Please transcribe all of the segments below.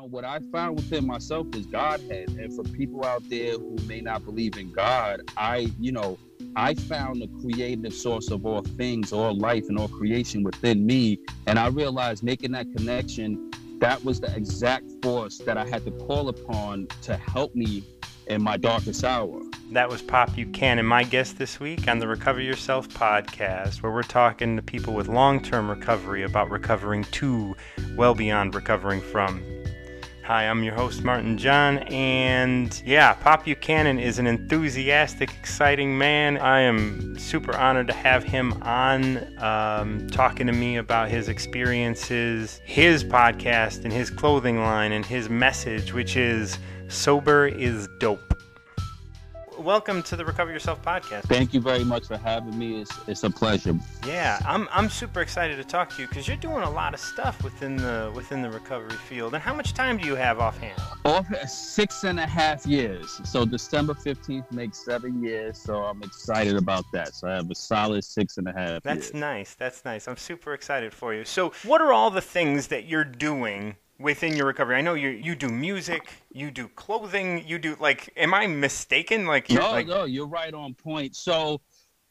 found what I found within myself is Godhead. And for people out there who may not believe in God, I, you know, I found the creative source of all things, all life and all creation within me. And I realized making that connection, that was the exact force that I had to call upon to help me in my darkest hour. That was Pop Buchanan, my guest this week on the Recover Yourself podcast, where we're talking to people with long term recovery about recovering to well beyond recovering from. Hi, I'm your host, Martin John, and yeah, Pop Buchanan is an enthusiastic, exciting man. I am super honored to have him on um, talking to me about his experiences, his podcast, and his clothing line, and his message, which is Sober is Dope welcome to the Recover Yourself podcast. Thank you very much for having me. It's, it's a pleasure. Yeah, I'm, I'm super excited to talk to you because you're doing a lot of stuff within the within the recovery field. And how much time do you have offhand? Off six and a half years. So December 15th makes seven years. So I'm excited about that. So I have a solid six and a half. That's years. nice. That's nice. I'm super excited for you. So what are all the things that you're doing within your recovery? I know you you do music, you do clothing, you do like. Am I mistaken? Like no, like... no, you're right on point. So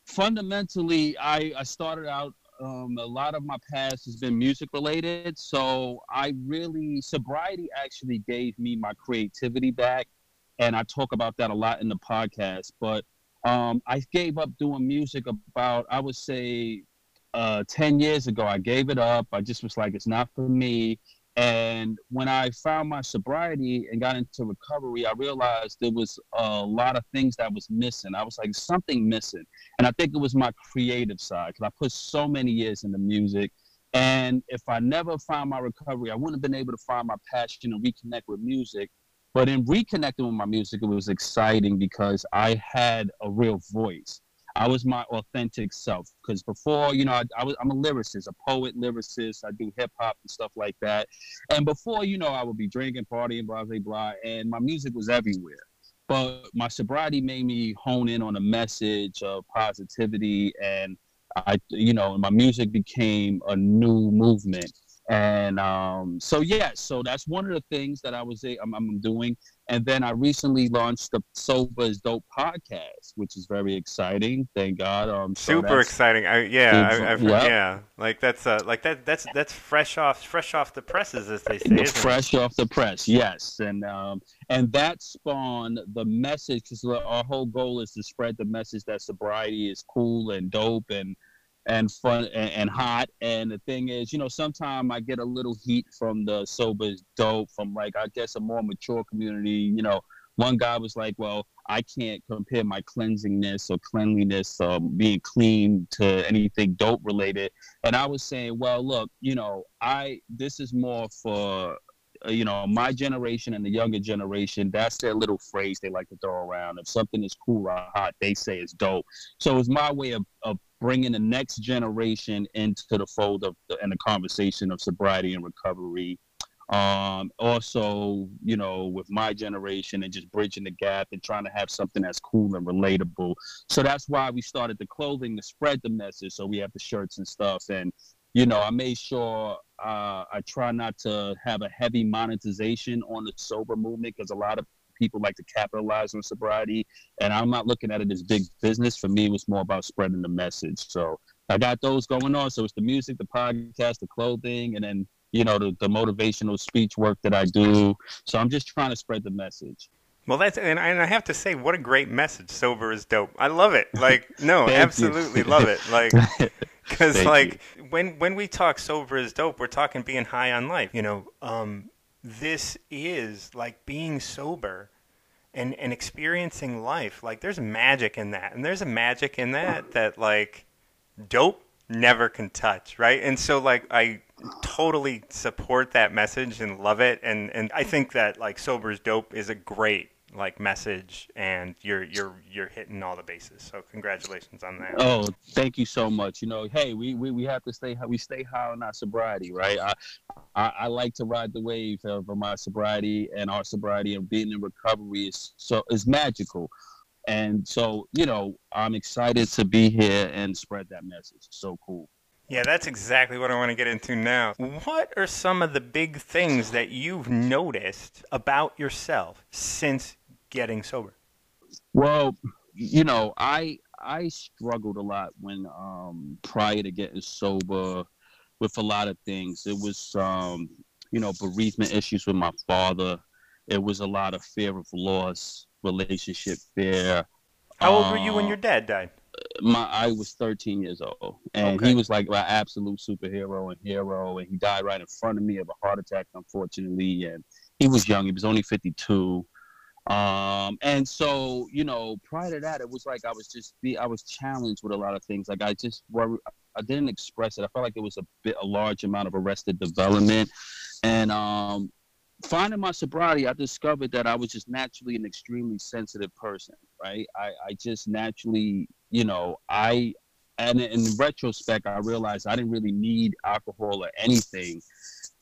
fundamentally, I I started out. Um, a lot of my past has been music related, so I really sobriety actually gave me my creativity back, and I talk about that a lot in the podcast. But um, I gave up doing music about I would say uh, 10 years ago. I gave it up. I just was like, it's not for me. And when I found my sobriety and got into recovery, I realized there was a lot of things that was missing. I was like, something missing. And I think it was my creative side because I put so many years into music. And if I never found my recovery, I wouldn't have been able to find my passion and reconnect with music. But in reconnecting with my music, it was exciting because I had a real voice. I was my authentic self because before, you know, I, I was I'm a lyricist, a poet, lyricist. I do hip hop and stuff like that. And before, you know, I would be drinking, partying, blah blah blah, and my music was everywhere. But my sobriety made me hone in on a message of positivity, and I, you know, my music became a new movement and um, so yeah so that's one of the things that i was I'm, I'm, doing. And then i recently launched the sober is dope podcast which is very exciting. Thank god um, so super exciting. I, yeah I, I've, yep. yeah. Like that's uh, like that that's that's fresh off fresh off the presses as they say fresh it? off the press yes. And um, and that spawned the message because our whole goal is to spread the message that sobriety is cool and dope and and fun and, and, hot. And the thing is, you know, sometimes I get a little heat from the sober dope from like I guess a more mature community. You know, one guy was like, "Well, I can't compare my cleansingness or cleanliness, um, being clean to anything dope related." And I was saying, "Well, look, you know, I this is more for." Uh, you know, my generation and the younger generation, that's their little phrase they like to throw around. If something is cool or hot, they say it's dope. So it's my way of, of bringing the next generation into the fold of the, and the conversation of sobriety and recovery. Um, also, you know, with my generation and just bridging the gap and trying to have something that's cool and relatable. So that's why we started the clothing to spread the message. So we have the shirts and stuff. And, you know, I made sure uh, I try not to have a heavy monetization on the sober movement because a lot of people like to capitalize on sobriety. And I'm not looking at it as big business. For me, it was more about spreading the message. So I got those going on. So it's the music, the podcast, the clothing, and then you know the, the motivational speech work that I do. So I'm just trying to spread the message. Well, that's and I and I, have to say, what a great message! Sober is dope. I love it. Like, no, absolutely love it. Like, because like you. when when we talk sober is dope, we're talking being high on life. You know, um, this is like being sober and and experiencing life. Like there's magic in that. And there's a magic in that that like dope never can touch right? And so like i totally support that message and love it. And and i think that like sober's dope is a great like message and you're you're you're hitting all the bases. So congratulations on that. Oh thank you so much. You know hey we we, we have to stay we stay high on our sobriety right? I, I, I like to ride the wave of my sobriety and our sobriety and being in recovery is so is magical. And so you know i'm excited to be here and spread that message. So cool. Yeah, that's exactly what I want to get into now. What are some of the big things that you've noticed about yourself since getting sober? Well, you know, I I struggled a lot when um prior to getting sober with a lot of things. It was um, you know, bereavement issues with my father. It was a lot of fear of loss, relationship fear. How old were you when um, your dad died? my I was 13 years old, and okay. he was like my absolute superhero and hero, and he died right in front of me of a heart attack, unfortunately, and he was young. He was only 52. Um, and so, you know, prior to that, it was like I was just be I was challenged with a lot of things. Like I just I didn't express it. I felt like it was a bit a large amount of arrested development, and um, finding my sobriety, I discovered that I was just naturally an extremely sensitive person, right? I, I just naturally, you know, I, and in retrospect, I realized I didn't really need alcohol or anything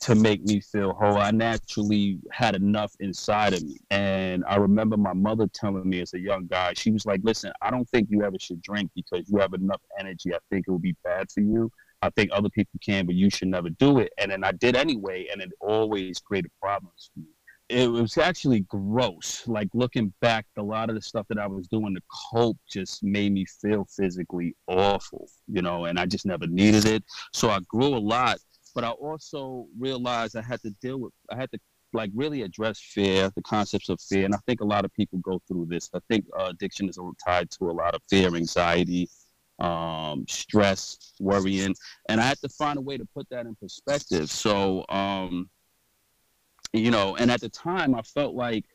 to make me feel whole. I naturally had enough inside of me. And I remember my mother telling me as a young guy, she was like, listen, I don't think you ever should drink because you have enough energy. I think it would be bad for you. I think other people can, but you should never do it. And then I did anyway, and it always created problems for me. It was actually gross. Like looking back, a lot of the stuff that I was doing to cope just made me feel physically awful, you know, and I just never needed it. So I grew a lot, but I also realized I had to deal with, I had to like really address fear, the concepts of fear. And I think a lot of people go through this. I think uh, addiction is tied to a lot of fear, anxiety, um, stress, worrying, and I had to find a way to put that in perspective. So, um, you know, and at the time, I felt like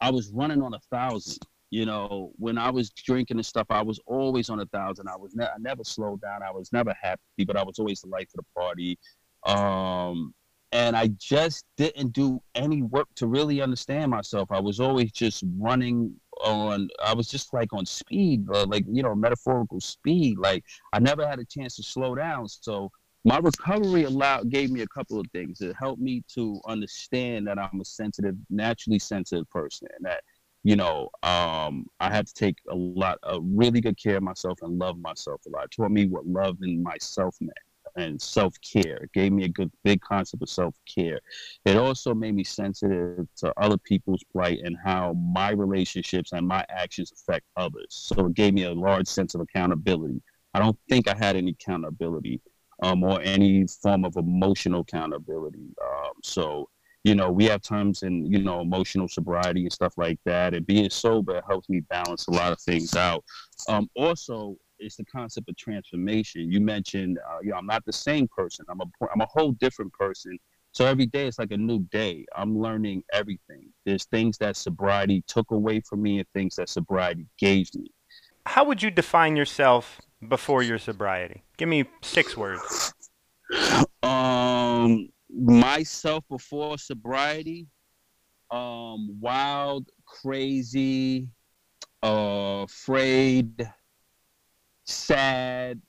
I was running on a thousand. You know, when I was drinking and stuff, I was always on a thousand. I was ne- I never slowed down. I was never happy, but I was always the life of the party. Um, and I just didn't do any work to really understand myself. I was always just running on. I was just like on speed, uh, like you know, metaphorical speed. Like I never had a chance to slow down. So my recovery allowed gave me a couple of things. It helped me to understand that I'm a sensitive, naturally sensitive person, and that you know, um, I had to take a lot, of really good care of myself and love myself a lot. It taught me what love in myself meant and self care. It gave me a good big concept of self care. It also made me sensitive to other people's plight and how my relationships and my actions affect others. So it gave me a large sense of accountability. I don't think I had any accountability um, or any form of emotional accountability. Um, so you know, we have terms in, you know, emotional sobriety and stuff like that. And being sober helps me balance a lot of things out. Um, also, it's the concept of transformation. You mentioned, uh, you know, I'm not the same person. I'm a I'm a whole different person. So every day it's like a new day. I'm learning everything. There's things that sobriety took away from me and things that sobriety gave me. How would you define yourself before your sobriety? Give me six words. Um, myself before sobriety, um, wild, crazy, uh, afraid, sad,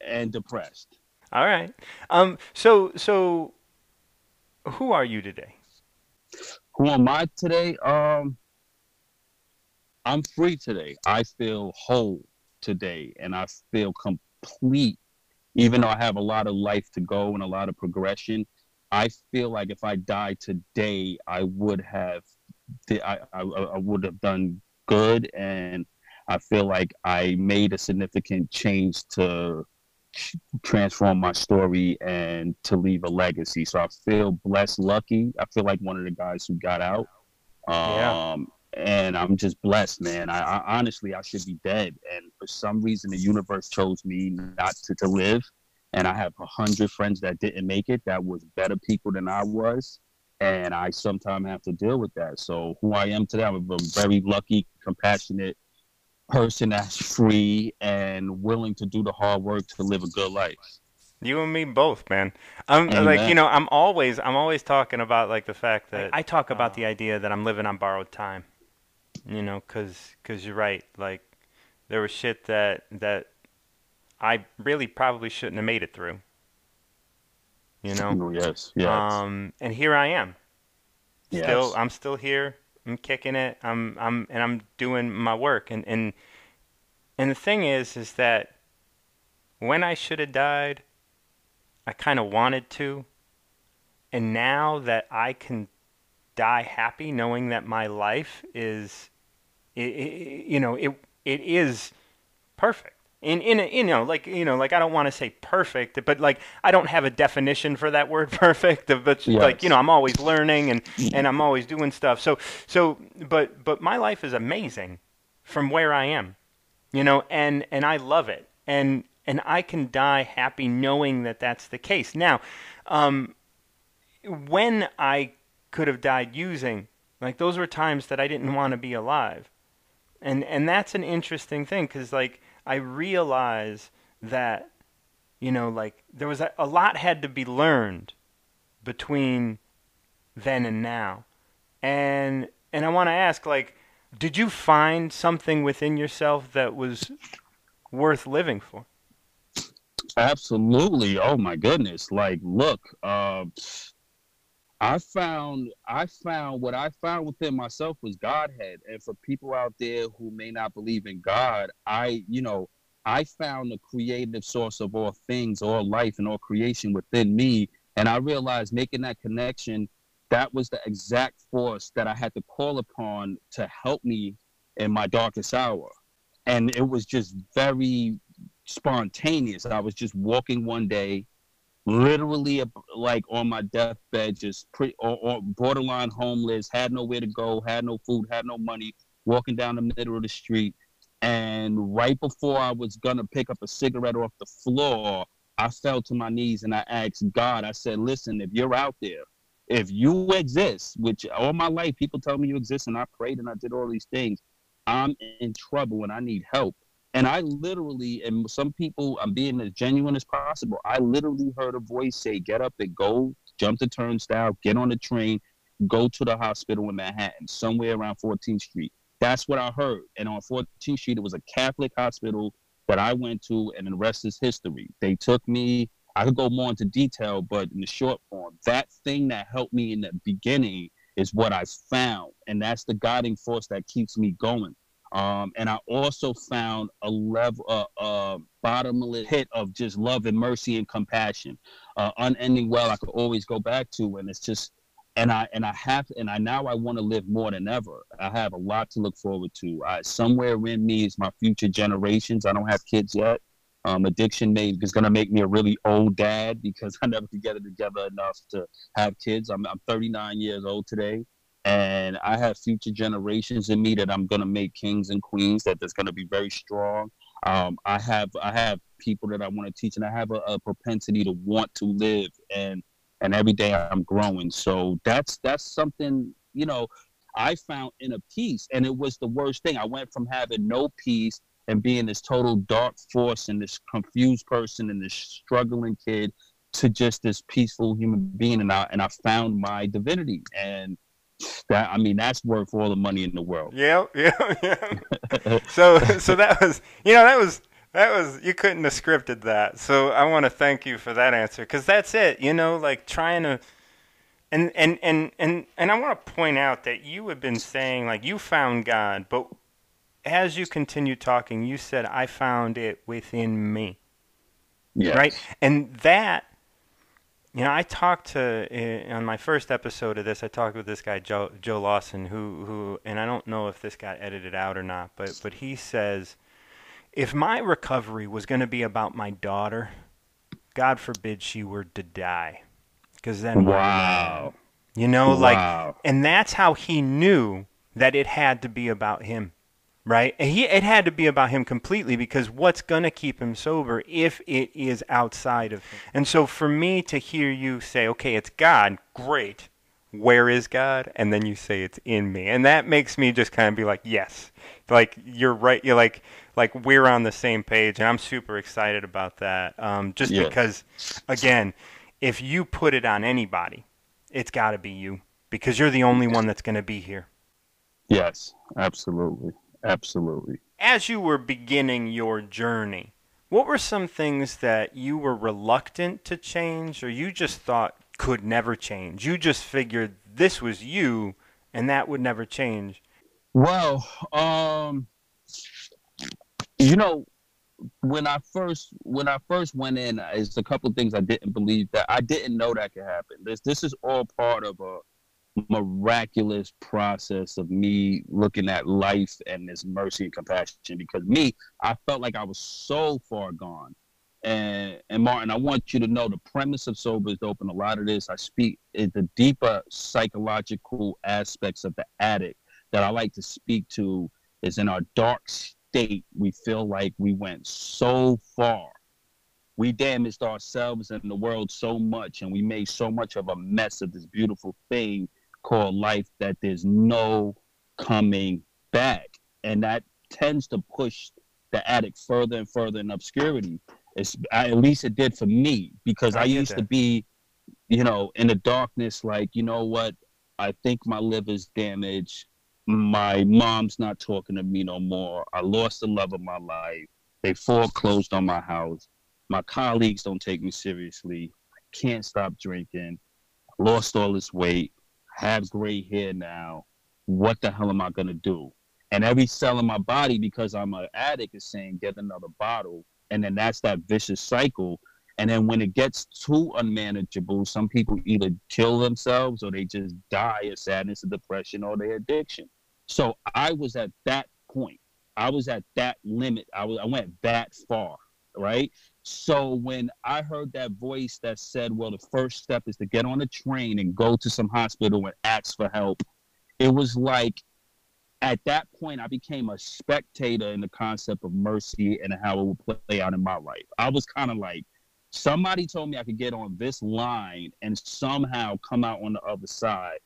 and depressed. All right. Um. So so, who are you today? Who am I today? Um. I'm free today. I feel whole today, and I feel complete. Even though I have a lot of life to go and a lot of progression, I feel like if I died today, I would have, I, I, I would have done good and I feel like I made a significant change to transform my story and to leave a legacy. So I feel blessed, lucky. I feel like one of the guys who got out. Um, yeah. And I'm just blessed, man. I, I, honestly, I should be dead, and for some reason, the universe chose me not to, to live. And I have a hundred friends that didn't make it, that was better people than I was, and I sometimes have to deal with that. So who I am today, I'm a very lucky, compassionate, person that's free and willing to do the hard work to live a good life. You and me both, man. I'm Amen. like, you know, I'm always, I'm always talking about like the fact that I, I talk about uh, the idea that I'm living on borrowed time. You know, because cause you're right. Like, there was shit that that I really probably shouldn't have made it through. You know. Yes. Yes. Um, and here I am. Still, yes. I'm still here. I'm kicking it. I'm I'm and I'm doing my work. And and and the thing is, is that when I should have died, I kind of wanted to. And now that I can die happy knowing that my life is it, it, you know, it it is perfect. In in a, you know, like you know, like I don't want to say perfect, but like I don't have a definition for that word perfect. But yes. like you know, I'm always learning and and I'm always doing stuff. So so, but but my life is amazing from where I am, you know, and and I love it, and and I can die happy knowing that that's the case. Now, um, when I could have died using, like those were times that I didn't want to be alive and and that's an interesting thing because like I realize that you know like there was a, a lot had to be learned between then and now, and and I want to ask like did you find something within yourself that was worth living for? Absolutely. Oh my goodness. Like, look, uh, I found I found what I found within myself was Godhead. And for people out there who may not believe in God, I, you know, I found the creative source of all things, all life and all creation within me. And I realized making that connection, that was the exact force that I had to call upon to help me in my darkest hour. And it was just very spontaneous. I was just walking one day literally like on my deathbed, just pre or, or borderline homeless, had nowhere to go, had no food, had no money, walking down the middle of the street. And right before I was gonna pick up a cigarette off the floor, I fell to my knees and I asked God, I said, listen, if you're out there, if you exist, which all my life people tell me you exist, and I prayed and I did all these things, I'm in trouble and I need help. And I literally, and some people, I'm being as genuine as possible. I literally heard a voice say, "Get up and go, jump the turnstile, get on the train, go to the hospital in Manhattan, somewhere around 14th Street." That's what I heard. And on 14th Street, it was a Catholic hospital that I went to, and the rest is history. They took me. I could go more into detail, but in the short form, that thing that helped me in the beginning is what I found, and that's the guiding force that keeps me going. Um, and I also found a level, uh, uh, bottomless pit of just love and mercy and compassion, uh, unending well. I could always go back to, and it's just, and I and I have, and I now I want to live more than ever. I have a lot to look forward to. I, somewhere in me is my future generations. I don't have kids yet. Um, addiction may is going to make me a really old dad because I never could get it together enough to have kids. I'm, I'm 39 years old today and I have future generations in me that I'm gonna make kings and queens that that's gonna be very strong. Um, I have I have people that I want to teach, and I have a, a, propensity to want to live, and and every day I'm growing. So that's that's something you know I found in a peace, and it was the worst thing. I went from having no peace and being this total dark force and this confused person and this struggling kid to just this peaceful human being, and I and I found my divinity and that I mean that's worth all the money in the world. Yeah, yeah, yeah. so so that was you know that was that was you couldn't have scripted that. So I want to thank you for that answer because that's it. You know, like trying to. And, and, and, and, and I want to point out that you have been saying like you found God, but as you continue talking, you said I found it within me. Yes. Right? And that you know, I talked to uh, on my first episode of this. I talked with this guy Joe Joe Lawson, who who, and I don't know if this got edited out or not, but but he says, if my recovery was going to be about my daughter, God forbid she were to die, because then wow, you know, wow. like, and that's how he knew that it had to be about him right? he it had to be about him completely because what's going to keep him sober if it is outside of him. And so for me to hear you say, "Okay, it's God." Great. Where is God? And then you say it's in me. And that makes me just kind of be like, "Yes." Like you're right. You're like like we're on the same page and I'm super excited about that. Um, just yeah. because again, if you put it on anybody, it's got to be you because you're the only one that's going to be here. Yes, absolutely. Absolutely. As you were beginning your journey, what were some things that you were reluctant to change or you just thought could never change? You just figured this was you and that would never change? Well, um, you know, when I first when I first went in, it's a couple of things I didn't believe that I didn't know that could happen. This this is all part of a miraculous process of me looking at life and this mercy and compassion. Because me, I felt like I was so far gone. And and Martin, I want you to know the premise of Sober is Dope. A lot of this I speak is the deeper psychological aspects of the addict that I like to speak to is in our dark state, we feel like we went so far. We damaged ourselves and the world so much, and we made so much of a mess of this beautiful thing called life that there's no coming back. And that tends to push the addict further and further in obscurity. It's, at least it did for me because I, I used that. to be, you know, in the darkness, like, you know what? I think my liver's damaged my mom's not talking to me no more. I lost the love of my life. They foreclosed on my house. My colleagues don't take me seriously. I can't stop drinking. I lost all this weight. Have gray hair now. What the hell am I gonna do? And every cell in my body, because I'm an addict, is saying get another bottle. And then that's that vicious cycle. And then when it gets too unmanageable, some people either kill themselves or they just die of sadness or depression or their addiction. So I was at that point. I was at that limit. I was I went that far, right? So when I heard that voice that said, "Well, the first step is to get on a train and go to some hospital and ask for help," it was like at that point I became a spectator in the concept of mercy and how it would play out in my life. I was kind of like somebody told me I could get on this line and somehow come out on the other side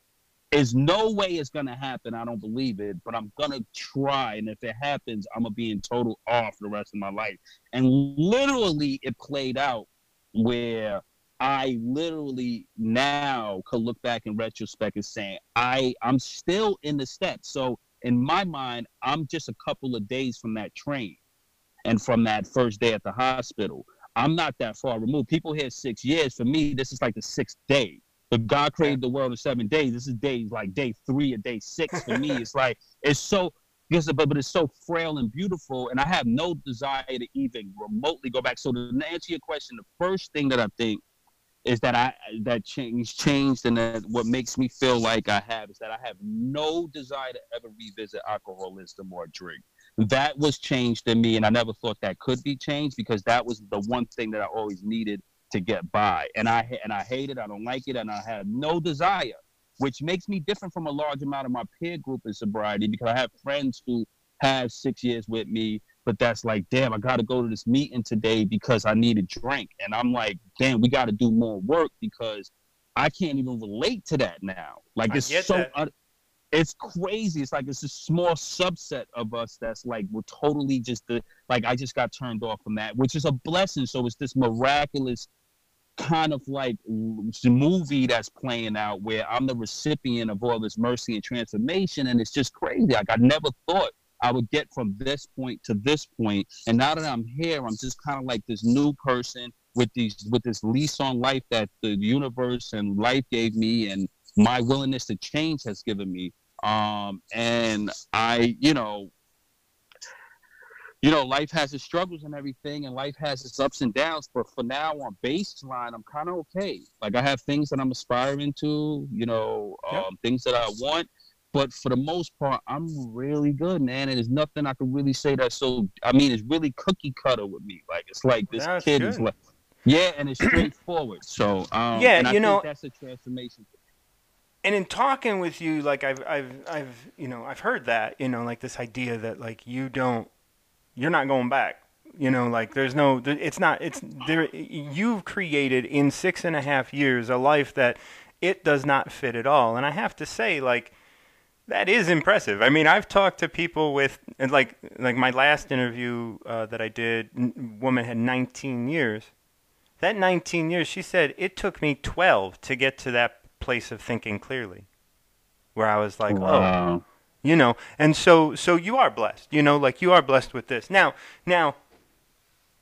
there's no way it's gonna happen. I don't believe it, but I'm gonna try. And if it happens, I'm gonna be in total awe for the rest of my life. And literally, it played out where I literally now could look back in retrospect and saying I I'm still in the steps. So in my mind, I'm just a couple of days from that train and from that first day at the hospital. I'm not that far removed. People hear six years. For me, this is like the sixth day. But God created the world in seven days. This is day like day three or day six for me. it's like it's so because but, but it's so frail and beautiful, and I have no desire to even remotely go back. So to answer your question, the first thing that I think is that I that change changed, and that what makes me feel like I have is that I have no desire to ever revisit alcoholism or drink. That was changed in me, and I never thought that could be changed because that was the one thing that I always needed to get by. And I and I hate it. I don't like it, and I have no desire, which makes me different from a large amount of my peer group in sobriety because I have friends who have six years with me, but that's like, damn, I got to go to this meeting today because I need a drink, and I'm like, damn, we got to do more work because I can't even relate to that now. Like it's so. it's crazy. It's like it's a small subset of us that's like we're totally just the like I just got turned off from that, which is a blessing. So it's this miraculous kind of like the movie that's playing out where I'm the recipient of all this mercy and transformation, and it's just crazy. Like I never thought I would get from this point to this point, and now that I'm here, I'm just kind of like this new person with these with this lease on life that the universe and life gave me, and my willingness to change has given me. Um, and I, you know, you know, life has its struggles and everything, and life has its ups and downs. But for now, on baseline, I'm kind of okay. Like I have things that I'm aspiring to, you know, yep. um, things that I want. But for the most part, I'm really good, man. And there's nothing I can really say that. So I mean, it's really cookie cutter with me. Like it's like this that's kid good. is like, yeah, and it's straightforward. So um, yeah, you know, that's a transformation. And in talking with you, like I've, I've, I've, you know, I've heard that, you know, like this idea that like you don't you're not going back. You know, like there's no, it's not, it's there. You've created in six and a half years a life that it does not fit at all. And I have to say, like, that is impressive. I mean, I've talked to people with, like, like my last interview uh, that I did, woman had 19 years. That 19 years, she said, it took me 12 to get to that place of thinking clearly, where I was like, oh, wow. oh, you know and so so you are blessed you know like you are blessed with this now now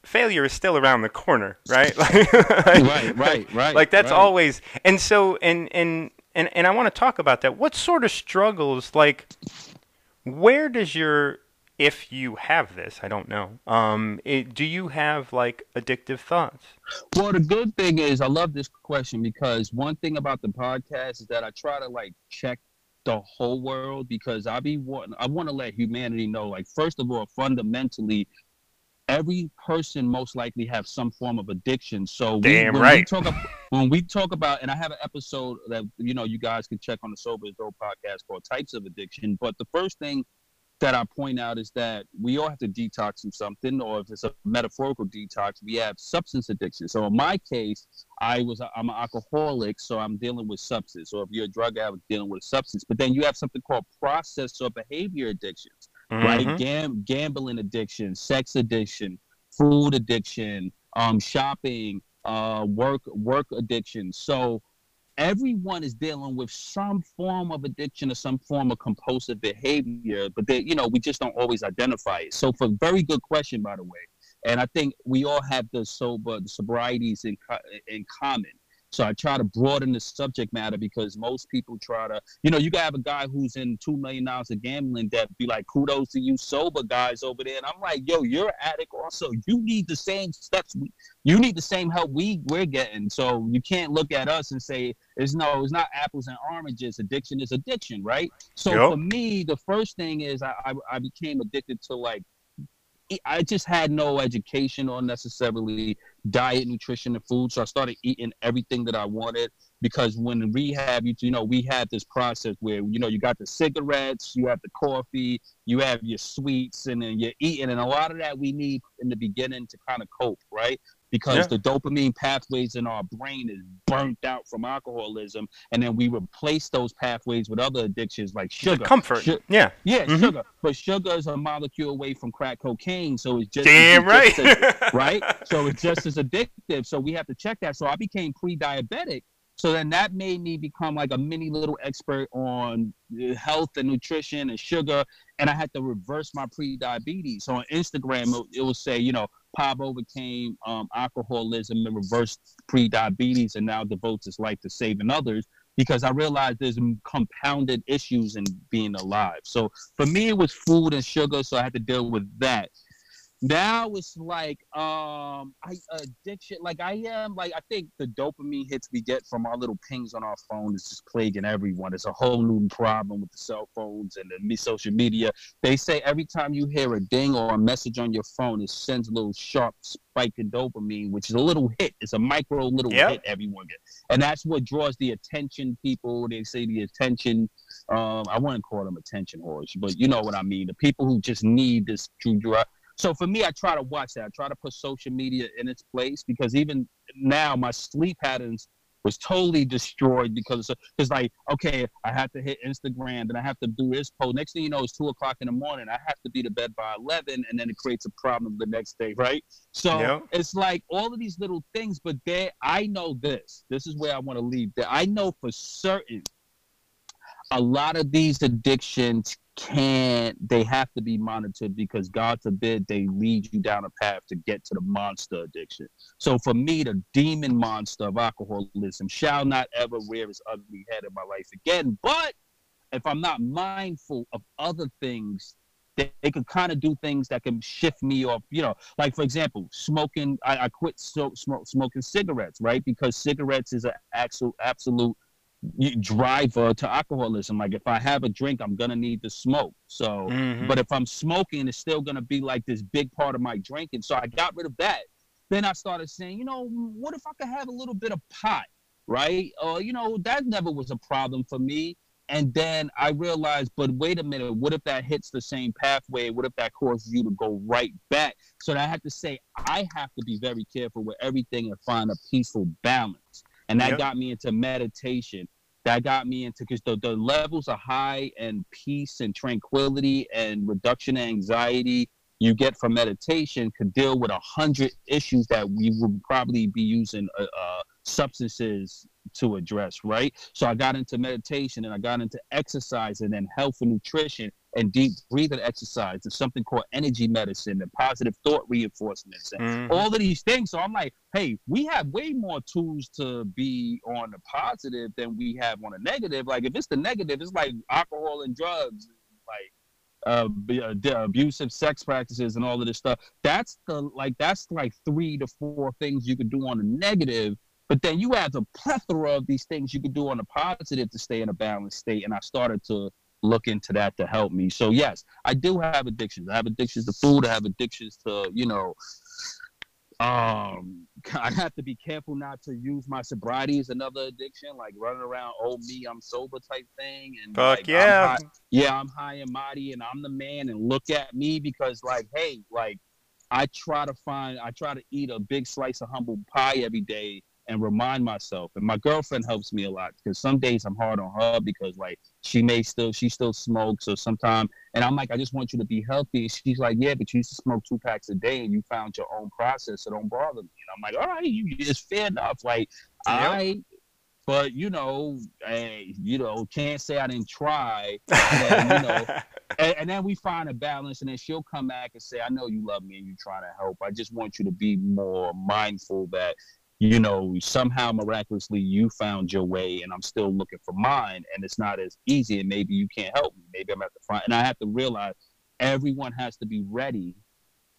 failure is still around the corner right like, right right right like that's right. always and so and and and, and i want to talk about that what sort of struggles like where does your if you have this, I don't know. Um, it, do you have like addictive thoughts? Well, the good thing is, I love this question because one thing about the podcast is that I try to like check the whole world because I be want I want to let humanity know, like first of all, fundamentally, every person most likely have some form of addiction. So Damn we, right. we talk about, when we talk about, and I have an episode that you know you guys can check on the Sober is Dope podcast called Types of Addiction. But the first thing that I point out is that we all have to detox from something, or if it's a metaphorical detox, we have substance addiction. So in my case, I was I'm an alcoholic, so I'm dealing with substance. Or if you're a drug addict, dealing with substance. But then you have something called process or behavior addictions, mm-hmm. right? Gam- gambling addiction, sex addiction, food addiction, um, shopping, uh, work work addiction. So everyone is dealing with some form of addiction or some form of compulsive behavior, but they, you know, we just don't always identify it. So, for very good question, by the way, and I think we all have the sober, the sobrieties in in common. So I try to broaden the subject matter because most people try to, you know, you can have a guy who's in two million dollars of gambling debt, be like, kudos to you sober guys over there. And I'm like, yo, you're an addict also. You need the same steps. We, you need the same help we we're getting. So you can't look at us and say it's no, it's not apples and oranges. Addiction is addiction, right? So yep. for me, the first thing is I, I I became addicted to like I just had no education on necessarily diet, nutrition, and food. So I started eating everything that I wanted because when rehab, you, you know, we had this process where, you know, you got the cigarettes, you have the coffee, you have your sweets, and then you're eating. And a lot of that we need in the beginning to kind of cope, right? Because yeah. the dopamine pathways in our brain is burnt out from alcoholism and then we replace those pathways with other addictions like sugar. comfort. Sh- yeah. Yeah mm-hmm. sugar. But sugar is a molecule away from crack cocaine so it's just damn right. right? So it's just as addictive. So we have to check that. So i became pre-diabetic so then that made me become like a mini little expert on health and nutrition and sugar. And I had to reverse my pre-diabetes. So on Instagram, it, it will say, you know, Pop overcame um, alcoholism and reversed pre-diabetes and now devotes his life to saving others because I realized there's compounded issues in being alive. So for me, it was food and sugar. So I had to deal with that now it's like um I addiction like I am like I think the dopamine hits we get from our little pings on our phone is just plaguing everyone. It's a whole new problem with the cell phones and the social media. They say every time you hear a ding or a message on your phone, it sends a little sharp spike in dopamine, which is a little hit. It's a micro little yep. hit everyone gets. And that's what draws the attention people. They say the attention um I wouldn't call them attention whores, but you know what I mean. The people who just need this to draw so for me, I try to watch that. I try to put social media in its place because even now my sleep patterns was totally destroyed because it's like okay, I have to hit Instagram, then I have to do this post. Next thing you know, it's two o'clock in the morning. I have to be to bed by eleven, and then it creates a problem the next day, right? So yep. it's like all of these little things, but there, I know this. This is where I want to leave. That I know for certain a lot of these addictions can't they have to be monitored because god forbid they lead you down a path to get to the monster addiction. So for me the demon monster of alcoholism shall not ever rear its ugly head in my life again. But if i'm not mindful of other things they, they could kind of do things that can shift me off you know like for example smoking i, I quit so, smoke, smoking cigarettes right? Because cigarettes is an absolute absolute driver to alcoholism. Like if I have a drink, I'm gonna need to smoke. So, mm-hmm. but if I'm smoking, it's still gonna be like this big part of my drinking. So I got rid of that. Then I started saying, you know, what if I could have a little bit of pot, right? Or uh, you know, that never was a problem for me. And then I realized, but wait a minute, what if that hits the same pathway? What if that causes you to go right back? So I have to say, I have to be very careful with everything and find a peaceful balance and that yep. got me into meditation that got me into because the, the levels of high and peace and tranquility and reduction of anxiety you get from meditation could deal with a hundred issues that we would probably be using uh, uh, substances to address, right? So I got into meditation and I got into exercise and then health and nutrition and deep breathing exercise. and something called energy medicine and positive thought reinforcements and mm-hmm. all of these things. So I'm like, hey, we have way more tools to be on the positive than we have on the negative. Like if it's the negative, it's like alcohol and drugs. Like uh, uh abusive sex practices and all of this stuff. That's the like that's like three to four things you could do on the negative, but then you add a plethora of these things you could do on the positive to stay in a balanced state. And I started to look into that to help me. So yes, I do have addictions. I have addictions to food. I have addictions to you know um i have to be careful not to use my sobriety as another addiction like running around oh me i'm sober type thing and Fuck like, yeah I'm high, yeah i'm high and mighty and i'm the man and look at me because like hey like i try to find i try to eat a big slice of humble pie every day and remind myself. And my girlfriend helps me a lot because some days I'm hard on her because like she may still she still smokes so sometimes and I'm like I just want you to be healthy. She's like yeah, but you used to smoke two packs a day and you found your own process, so don't bother me. And I'm like all right, you it's fair enough. Like yep. I. But you know, hey, you know, can't say I didn't try. And, you know, and, and, then we find a balance, and then she'll come back and say, "I know you love me and you're trying to help. I just want you to be more mindful that you know, somehow miraculously you found your way and I'm still looking for mine and it's not as easy and maybe you can't help me. Maybe I'm at the front and I have to realize everyone has to be ready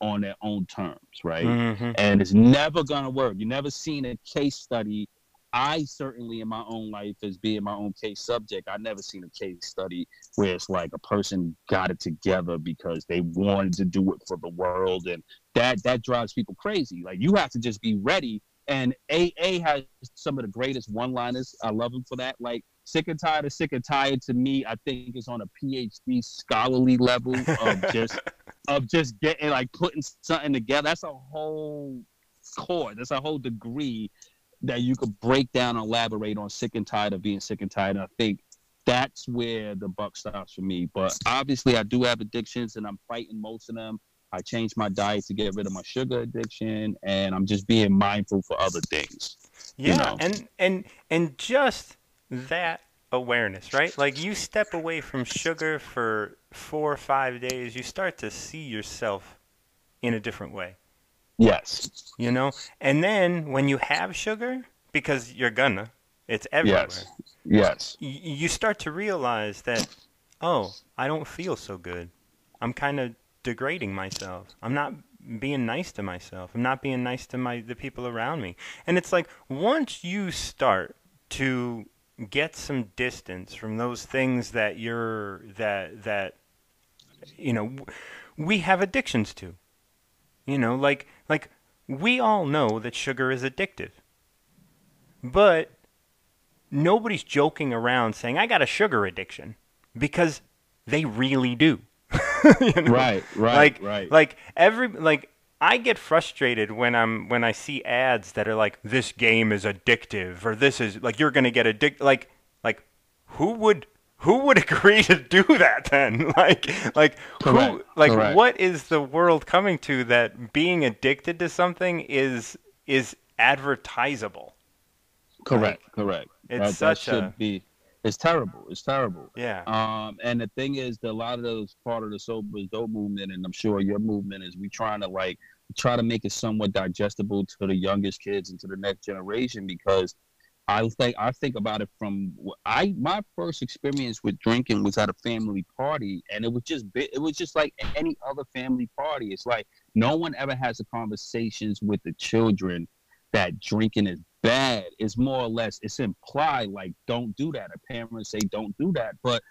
on their own terms, right? Mm-hmm. And it's never gonna work. You never seen a case study. I certainly in my own life as being my own case subject, I never seen a case study where it's like a person got it together because they wanted to do it for the world and that that drives people crazy. Like you have to just be ready and AA has some of the greatest one-liners. I love him for that. Like sick and tired of sick and tired to me, I think is on a PhD scholarly level of just of just getting like putting something together. That's a whole course. That's a whole degree that you could break down and elaborate on sick and tired of being sick and tired. And I think that's where the buck stops for me. But obviously I do have addictions and I'm fighting most of them. I changed my diet to get rid of my sugar addiction, and I'm just being mindful for other things. Yeah, you know? and and and just that awareness, right? Like you step away from sugar for four or five days, you start to see yourself in a different way. Yes. You know, and then when you have sugar, because you're gonna, it's everywhere. Yes. Yes. you start to realize that, oh, I don't feel so good. I'm kind of degrading myself. I'm not being nice to myself. I'm not being nice to my the people around me. And it's like once you start to get some distance from those things that you're that that you know we have addictions to. You know, like like we all know that sugar is addictive. But nobody's joking around saying I got a sugar addiction because they really do. you know? Right, right, like, right. Like every like I get frustrated when I'm when I see ads that are like this game is addictive or this is like you're gonna get addicted. Like like who would who would agree to do that then? like like Correct. who like Correct. what is the world coming to that being addicted to something is is advertisable? Correct, like, correct. It's that, such that should a be it's terrible. It's terrible. Yeah. Um, and the thing is, that a lot of those part of the sober is dope movement, and I'm sure your movement is we trying to like try to make it somewhat digestible to the youngest kids and to the next generation because I think I think about it from I my first experience with drinking was at a family party, and it was just it was just like any other family party. It's like no one ever has the conversations with the children that drinking is bad is more or less it's implied like don't do that. A parent say don't do that, but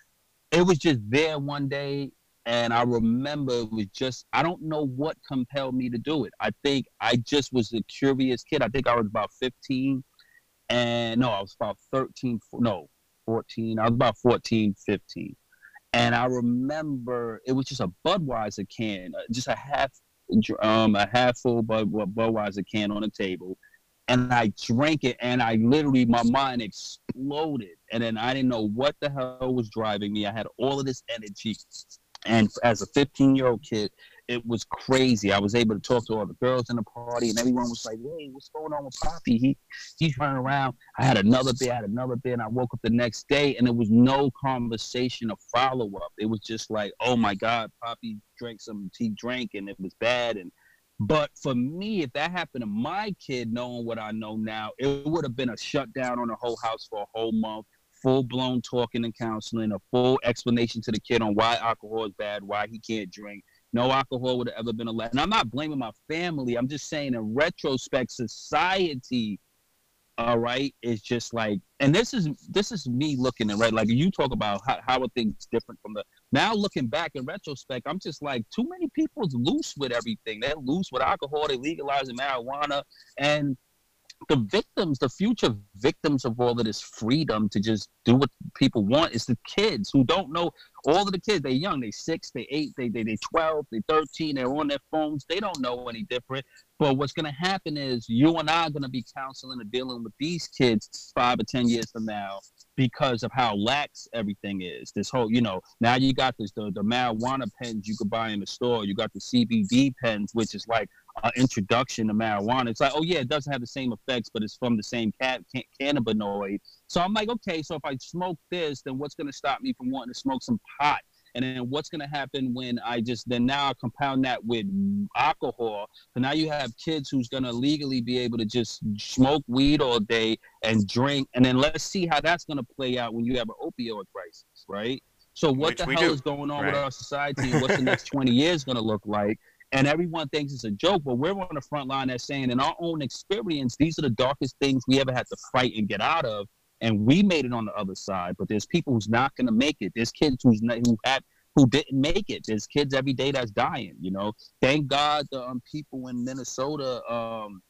it was just there one day, and I remember it was just I don't know what compelled me to do it. I think I just was a curious kid. I think I was about fifteen, and no, I was about thirteen. No, fourteen. I was about 14, 15. and I remember it was just a Budweiser can, uh, just a half um a half full Bud Budweiser can on the table and I drank it, and I literally my mind exploded, and then I didn't know what the hell was driving me. I had all of this energy, and as a 15 year old kid, it was crazy. I was able to talk to all the girls in the party, and everyone was like, "Hey, what's going on with Poppy? He he's running around." I had another beer, I had another beer, and I woke up the next day, and there was no conversation or follow up. It was just like, "Oh my God, Poppy drank some. He drank, and it was bad." And but for me, if that happened to my kid, knowing what I know now, it would have been a shutdown on the whole house for a whole month, full blown talking and counseling, a full explanation to the kid on why alcohol is bad, why he can't drink. No alcohol would have ever been allowed. And I'm not blaming my family. I'm just saying, in retrospect, society all right is just like and this is this is me looking at right like you talk about how, how are things different from the now looking back in retrospect i'm just like too many people's loose with everything. They're loose with alcohol they legalizing marijuana and the victims, the future victims of all of this freedom to just do what people want is the kids who don't know. All of the kids, they're young, they six, they eight, they they they twelve, they thirteen, they're on their phones. They don't know any different. But what's gonna happen is you and I are gonna be counseling and dealing with these kids five or ten years from now because of how lax everything is. This whole, you know, now you got this the, the marijuana pens you could buy in the store. You got the CBD pens, which is like uh, introduction to marijuana. It's like, oh yeah, it doesn't have the same effects, but it's from the same cat can- cannabinoid. So I'm like, okay, so if I smoke this, then what's going to stop me from wanting to smoke some pot? And then what's going to happen when I just then now I compound that with alcohol? So now you have kids who's going to legally be able to just smoke weed all day and drink. And then let's see how that's going to play out when you have an opioid crisis, right? So what Which the hell do. is going on right. with our society? What's the next 20 years going to look like? And everyone thinks it's a joke, but we're on the front line that's saying, in our own experience, these are the darkest things we ever had to fight and get out of, and we made it on the other side. But there's people who's not going to make it. There's kids who's not, who had who didn't make it. There's kids every day that's dying. You know, thank God the um, people in Minnesota. Um,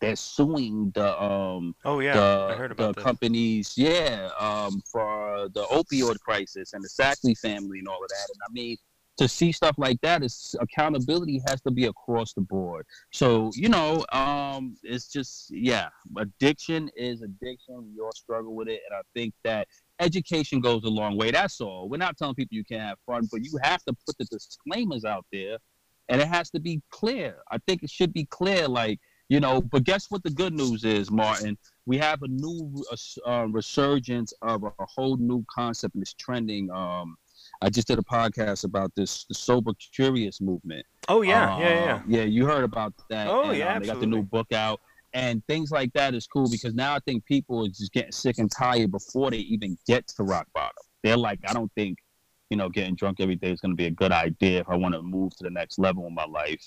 they're suing the um oh yeah the, I heard about the companies yeah um for the opioid crisis and the Sackler family and all of that and I mean to see stuff like that is accountability has to be across the board. So, you know, um, it's just yeah, addiction is addiction. We all struggle with it. And I think that education goes a long way. That's all. We're not telling people you can't have fun, but you have to put the disclaimers out there and it has to be clear. I think it should be clear, like, you know, but guess what the good news is, Martin? We have a new uh, resurgence of a whole new concept it's trending. Um, I just did a podcast about this the sober curious movement. Oh yeah, uh, yeah, yeah. Yeah, you heard about that. Oh and, yeah, um, They got the new book out, and things like that is cool because now I think people are just getting sick and tired before they even get to rock bottom. They're like, I don't think, you know, getting drunk every day is going to be a good idea if I want to move to the next level in my life.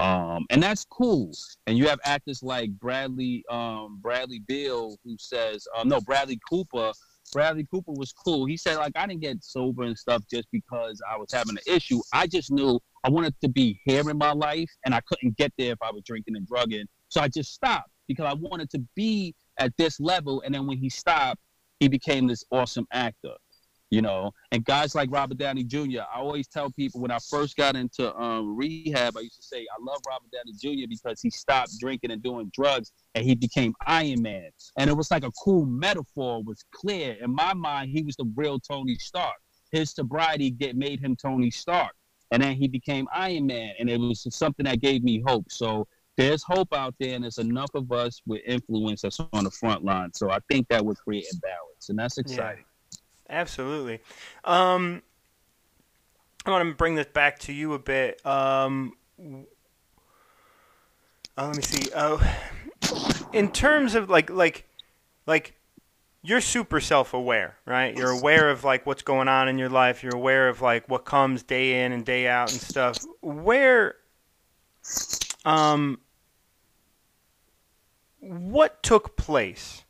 Um, and that's cool. And you have actors like Bradley, um, Bradley Beal, who says, uh, no, Bradley Cooper, Bradley Cooper was cool. He said, like, I didn't get sober and stuff just because I was having an issue. I just knew I wanted to be here in my life, and I couldn't get there if I was drinking and drugging. So I just stopped because I wanted to be at this level. And then when he stopped, he became this awesome actor you know. And guys like Robert Downey Jr. I always tell people when I first got into um, rehab, I used to say I love Robert Downey Jr. because he stopped drinking and doing drugs, and he became Iron Man. And it was like a cool metaphor. was clear in my mind. He was the real Tony Stark. His sobriety get made him Tony Stark, and then he became Iron Man, and it was something that gave me hope. So. There's hope out there, and there's enough of us with influence that's on the front line. So I think that would create a balance, and that's exciting. Yeah. Absolutely. Um, I want to bring this back to you a bit. Um, uh, let me see. Uh, in terms of like like like you're super self-aware, right? You're aware of like what's going on in your life. You're aware of like what comes day in and day out and stuff. Where um what took place?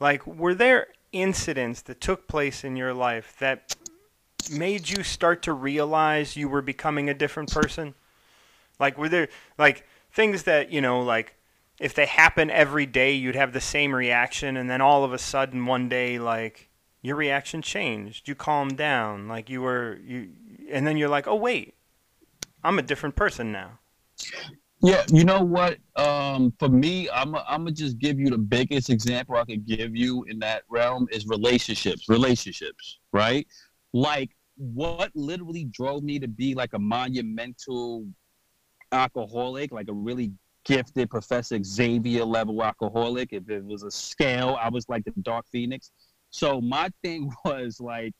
Like were there incidents that took place in your life that made you start to realize you were becoming a different person? Like, were there, like, things that, you know, like, if they happen every day, you'd have the same reaction, and then all of a sudden, one day, like, your reaction changed. You calmed down. Like, you were, you, and then you're like, oh, wait, I'm a different person now. Yeah, you know what? Um, for me, I'm gonna just give you the biggest example I could give you in that realm is relationships. Relationships, right? Like what literally drove me to be like a monumental alcoholic, like a really gifted Professor Xavier level alcoholic. If it was a scale, I was like the Dark Phoenix. So my thing was like,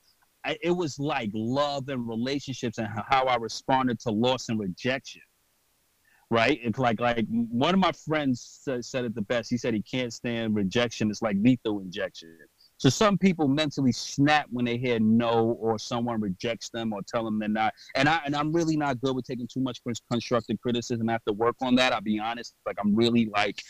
it was like love and relationships and how I responded to loss and rejection right? It's like like one of my friends said, it the best. He said he can't stand rejection. It's like lethal injection. So some people mentally snap when they hear no or someone rejects them or tell them they're not. And I and I'm really not good with taking too much constructive criticism. I have to work on that. I'll be honest. Like I'm really like,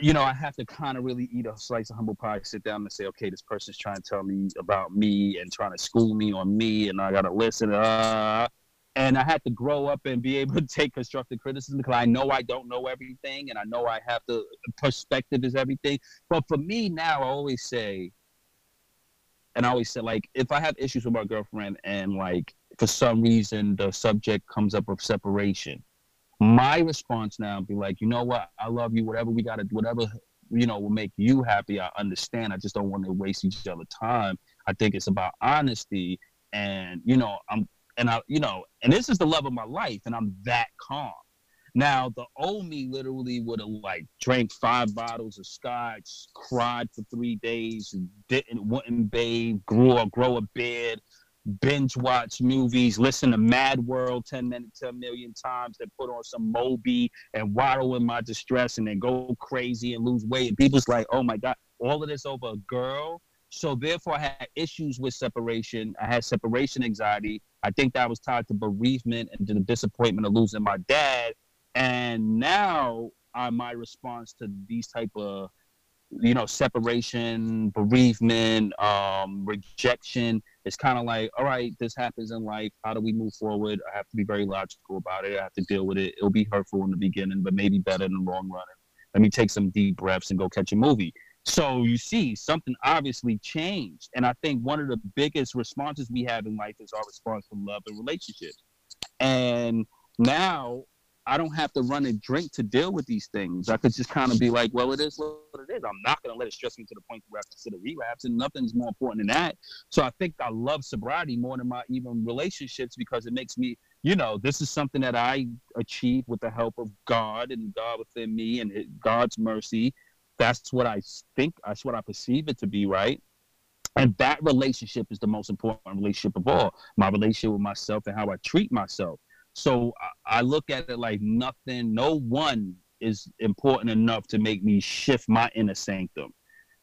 you know, I have to kind of really eat a slice of humble pie, sit down and say, okay, this person's trying to tell me about me and trying to school me on me, and I gotta listen. Uh, and I had to grow up and be able to take constructive criticism because I know I don't know everything and I know I have to perspective is everything. But for me now, I always say, and I always say like if I have issues with my girlfriend and like for some reason the subject comes up of separation, my response now be like, you know what, I love you, whatever we gotta whatever you know will make you happy. I understand. I just don't want to waste each other time. I think it's about honesty and you know I'm and I, you know, and this is the love of my life, and I'm that calm. Now, the old me literally would have like drank five bottles of scotch, cried for three days, didn't wouldn't bathe, grew or grow a beard, binge watch movies, listen to Mad World 10 minutes, 10 million times, then put on some Moby and waddle in my distress and then go crazy and lose weight. And people's like, oh my God, all of this over a girl. So therefore, I had issues with separation. I had separation anxiety. I think that was tied to bereavement and to the disappointment of losing my dad. And now uh, my response to these type of, you know, separation, bereavement, um, rejection is kind of like, all right, this happens in life. How do we move forward? I have to be very logical about it. I have to deal with it. It'll be hurtful in the beginning, but maybe better in the long run. Let me take some deep breaths and go catch a movie. So you see, something obviously changed. And I think one of the biggest responses we have in life is our response to love and relationships. And now I don't have to run and drink to deal with these things. I could just kind of be like, well, it is what it is. I'm not going to let it stress me to the point where I consider relapse, and nothing's more important than that. So I think I love sobriety more than my even relationships because it makes me, you know, this is something that I achieve with the help of God and God within me and God's mercy that's what I think. That's what I perceive it to be, right? And that relationship is the most important relationship of all. My relationship with myself and how I treat myself. So I, look at it like nothing, no one is important enough to make me shift my inner sanctum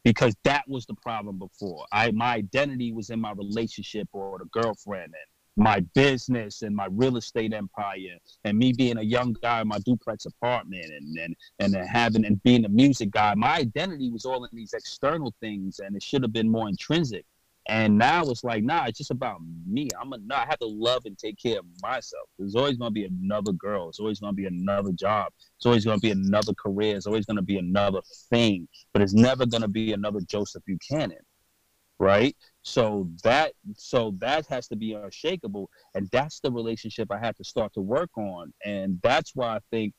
because that was the problem before. I my identity was in my relationship or the girlfriend and my business and my real estate empire and me being a young guy in my duplex apartment and and and having and being a music guy my identity was all in these external things and it should have been more intrinsic. And now it's like nah it's just about me. I'm a nah, i have to love and take care of myself. There's always going to be another girl. It's always going to be another job. It's always going to be another career. It's always going to be another thing. But it's never going to be another joseph buchanan right so that so that has to be unshakable, and that's the relationship I had to start to work on, and that's why I think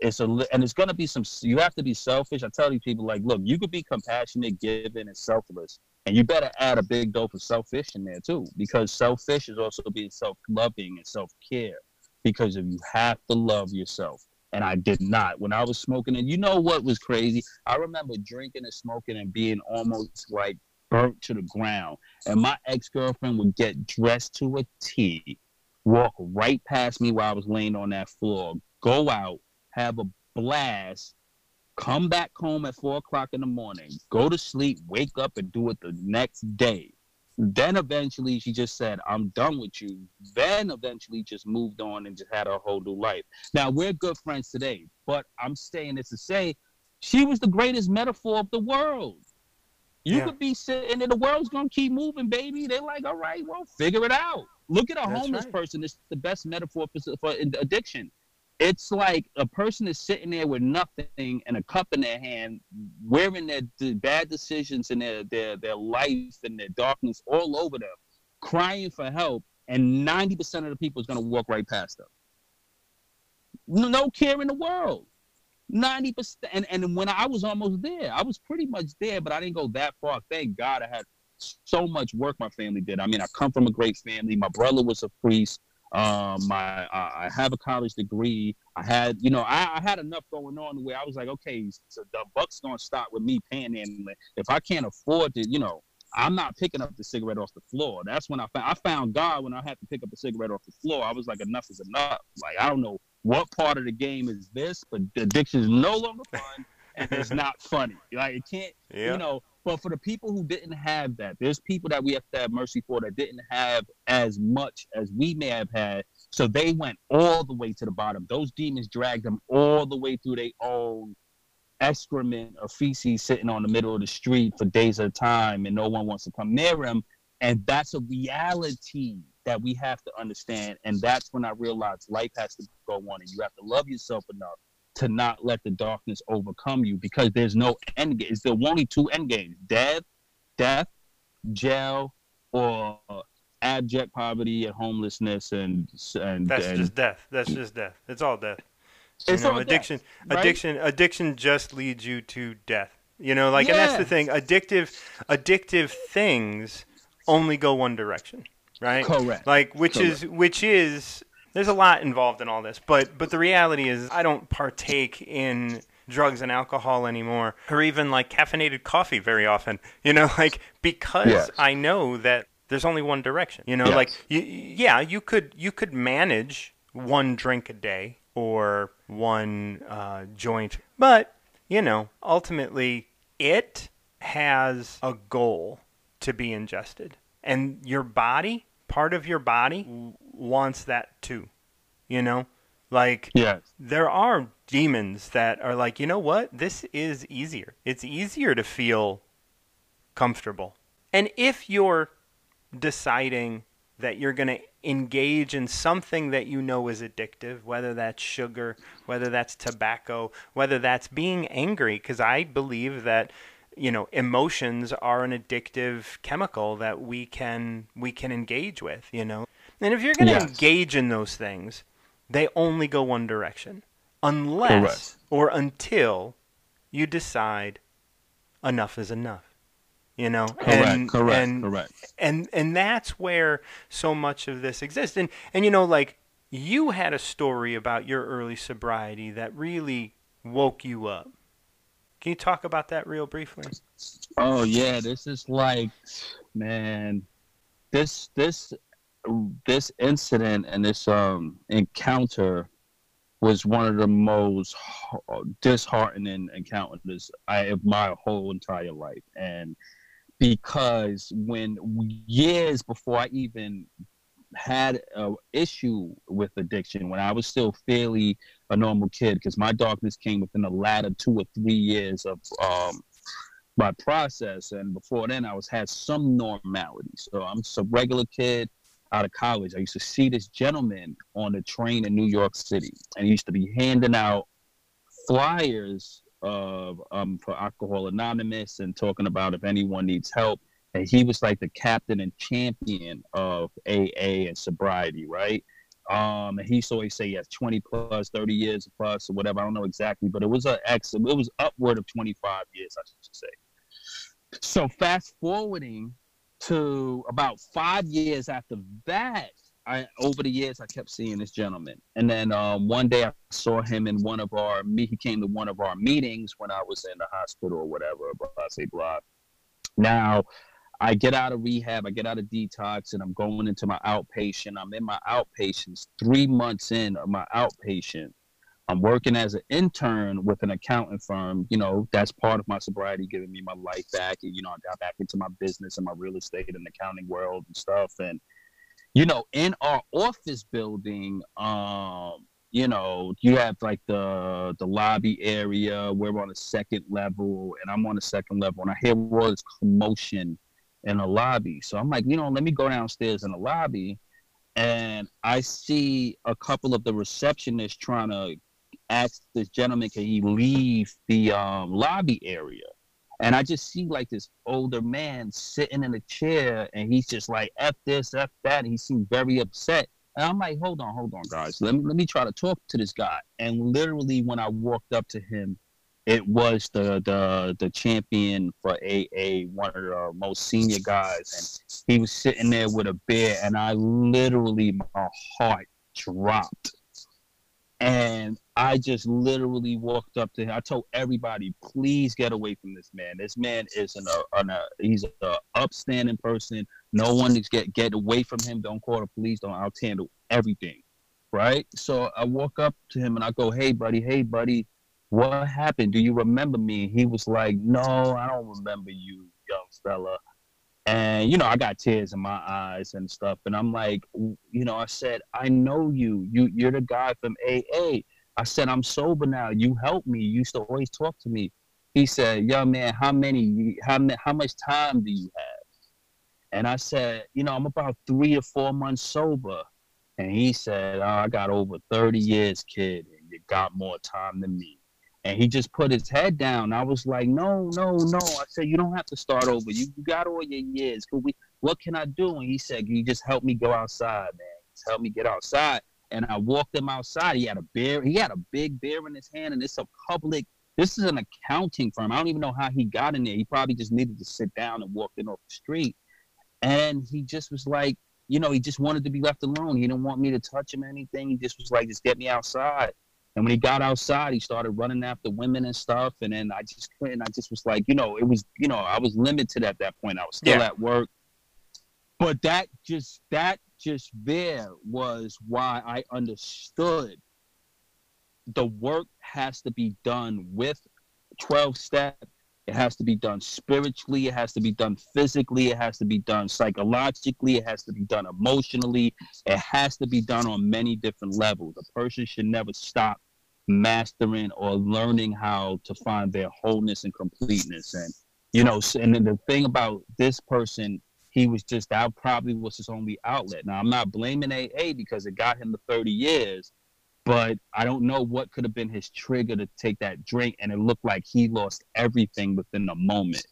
it's a and it's gonna be some. You have to be selfish. I tell these people like, look, you could be compassionate, giving, and selfless, and you better add a big dose of selfish in there too, because selfish is also being self-loving and self-care. Because if you have to love yourself, and I did not when I was smoking. And you know what was crazy? I remember drinking and smoking and being almost like burnt to the ground. And my ex girlfriend would get dressed to a T, walk right past me while I was laying on that floor, go out, have a blast, come back home at four o'clock in the morning, go to sleep, wake up, and do it the next day. Then eventually she just said, I'm done with you. Then eventually just moved on and just had a whole new life. Now we're good friends today, but I'm saying this to say she was the greatest metaphor of the world. You yeah. could be sitting and the world's gonna keep moving, baby. They're like, all right, well, figure it out. Look at a That's homeless right. person. It's the best metaphor for, for addiction. It's like a person is sitting there with nothing and a cup in their hand, wearing their, their bad decisions and their, their their life and their darkness all over them, crying for help, and ninety percent of the people is gonna walk right past them. No care in the world. 90%. And, and when I was almost there, I was pretty much there, but I didn't go that far. Thank God I had so much work my family did. I mean, I come from a great family. My brother was a priest. Um, my I have a college degree. I had, you know, I, I had enough going on where I was like, okay, so the buck's gonna stop with me panhandling. If I can't afford to, you know, I'm not picking up the cigarette off the floor. That's when I found I found God when I had to pick up a cigarette off the floor. I was like, enough is enough. Like I don't know what part of the game is this, but the addiction is no longer fun and it's not funny. Like it can't, yeah. you know. but for the people who didn't have that, there's people that we have to have mercy for that didn't have as much as we may have had. So they went all the way to the bottom. Those demons dragged them all the way through their own excrement or feces sitting on the middle of the street for days at a time, and no one wants to come near him. And that's a reality that we have to understand. And that's when I realized life has to go on, and you have to love yourself enough to not let the darkness overcome you because there's no end game. It's the only two end games: death, death, jail, or abject poverty and homelessness and and that's and, just death. That's just death. It's all death. You it's know, addiction. Death, right? Addiction. Addiction just leads you to death. You know, like, and that's the thing. Addictive, addictive things only go one direction, right? Correct. Like, which Correct. is which is there's a lot involved in all this, but but the reality is I don't partake in drugs and alcohol anymore, or even like caffeinated coffee very often. You know, like because yes. I know that there's only one direction. You know, yes. like you, yeah, you could you could manage one drink a day or one uh, joint, but you know, ultimately it has a goal to be ingested, and your body, part of your body wants that too. You know? Like yes. there are demons that are like, you know what? This is easier. It's easier to feel comfortable. And if you're deciding that you're going to engage in something that you know is addictive, whether that's sugar, whether that's tobacco, whether that's being angry, because I believe that you know emotions are an addictive chemical that we can we can engage with you know and if you're going to yes. engage in those things, they only go one direction. Unless Correct. or until you decide enough is enough. You know? Correct, and, correct, and, correct. And and that's where so much of this exists. And and you know, like you had a story about your early sobriety that really woke you up. Can you talk about that real briefly? Oh yeah, this is like man, this this this incident and this um, encounter was one of the most disheartening encounters I of my whole entire life, and because when years before I even had a issue with addiction, when I was still fairly a normal kid, because my darkness came within the latter two or three years of um, my process, and before then I was had some normality. So I'm just a regular kid out of college, I used to see this gentleman on the train in New York City, and he used to be handing out flyers of um, for Alcohol Anonymous and talking about if anyone needs help. And he was like the captain and champion of AA and sobriety, right? Um, and he used to always say has 20 plus, 30 years plus, or whatever. I don't know exactly, but it was a ex. It was upward of 25 years, I should say. So fast forwarding to about five years after that, I over the years I kept seeing this gentleman, and then um, one day I saw him in one of our me. He came to one of our meetings when I was in the hospital or whatever. I say blah. Now, I get out of rehab, I get out of detox, and I'm going into my outpatient. I'm in my outpatients three months in of my outpatient. I'm working as an intern with an accounting firm. You know, that's part of my sobriety, giving me my life back. And, you know, I got back into my business and my real estate and accounting world and stuff. And, you know, in our office building, um, you know, you have like the the lobby area. We're on the second level, and I'm on the second level, and I hear all this commotion in the lobby. So I'm like, you know, let me go downstairs in the lobby, and I see a couple of the receptionists trying to ask this gentleman, can he leave the um, lobby area? And I just see like this older man sitting in a chair and he's just like, F this, F that. And he seemed very upset. And I'm like, hold on, hold on, guys. Let me let me try to talk to this guy. And literally when I walked up to him, it was the the the champion for AA, one of the most senior guys. And he was sitting there with a beer, and I literally my heart dropped and I just literally walked up to him. I told everybody, please get away from this man. This man is an, uh, an, uh, he's a upstanding person. No one is get get away from him. Don't call the police. Don't. I'll handle everything. Right. So I walk up to him and I go, hey buddy, hey buddy, what happened? Do you remember me? He was like, no, I don't remember you. young fella. And, you know, I got tears in my eyes and stuff. And I'm like, you know, I said, I know you. You you're the guy from AA. I said, I'm sober now. You helped me. You used to always talk to me. He said, Young man, how many how how much time do you have? And I said, you know, I'm about three or four months sober. And he said, oh, I got over 30 years, kid, and you got more time than me. And he just put his head down. I was like, no, no, no. I said, you don't have to start over. You, you got all your years. Could we, what can I do? And he said, you just help me go outside, man. Just help me get outside. And I walked him outside. He had a beer. He had a big beer in his hand, and it's a public. This is an accounting firm. I don't even know how he got in there. He probably just needed to sit down and walked in off the street. And he just was like, you know, he just wanted to be left alone. He didn't want me to touch him or anything. He just was like, just get me outside. And when he got outside, he started running after women and stuff. And then I just couldn't. I just was like, you know, it was, you know, I was limited at that point. I was still yeah. at work. But that just, that just there was why I understood the work has to be done with 12 step it has to be done spiritually. It has to be done physically. It has to be done psychologically. It has to be done emotionally. It has to be done on many different levels. A person should never stop mastering or learning how to find their wholeness and completeness. And, you know, and the thing about this person, he was just, that probably was his only outlet. Now, I'm not blaming AA because it got him the 30 years but I don't know what could have been his trigger to take that drink. And it looked like he lost everything within a moment.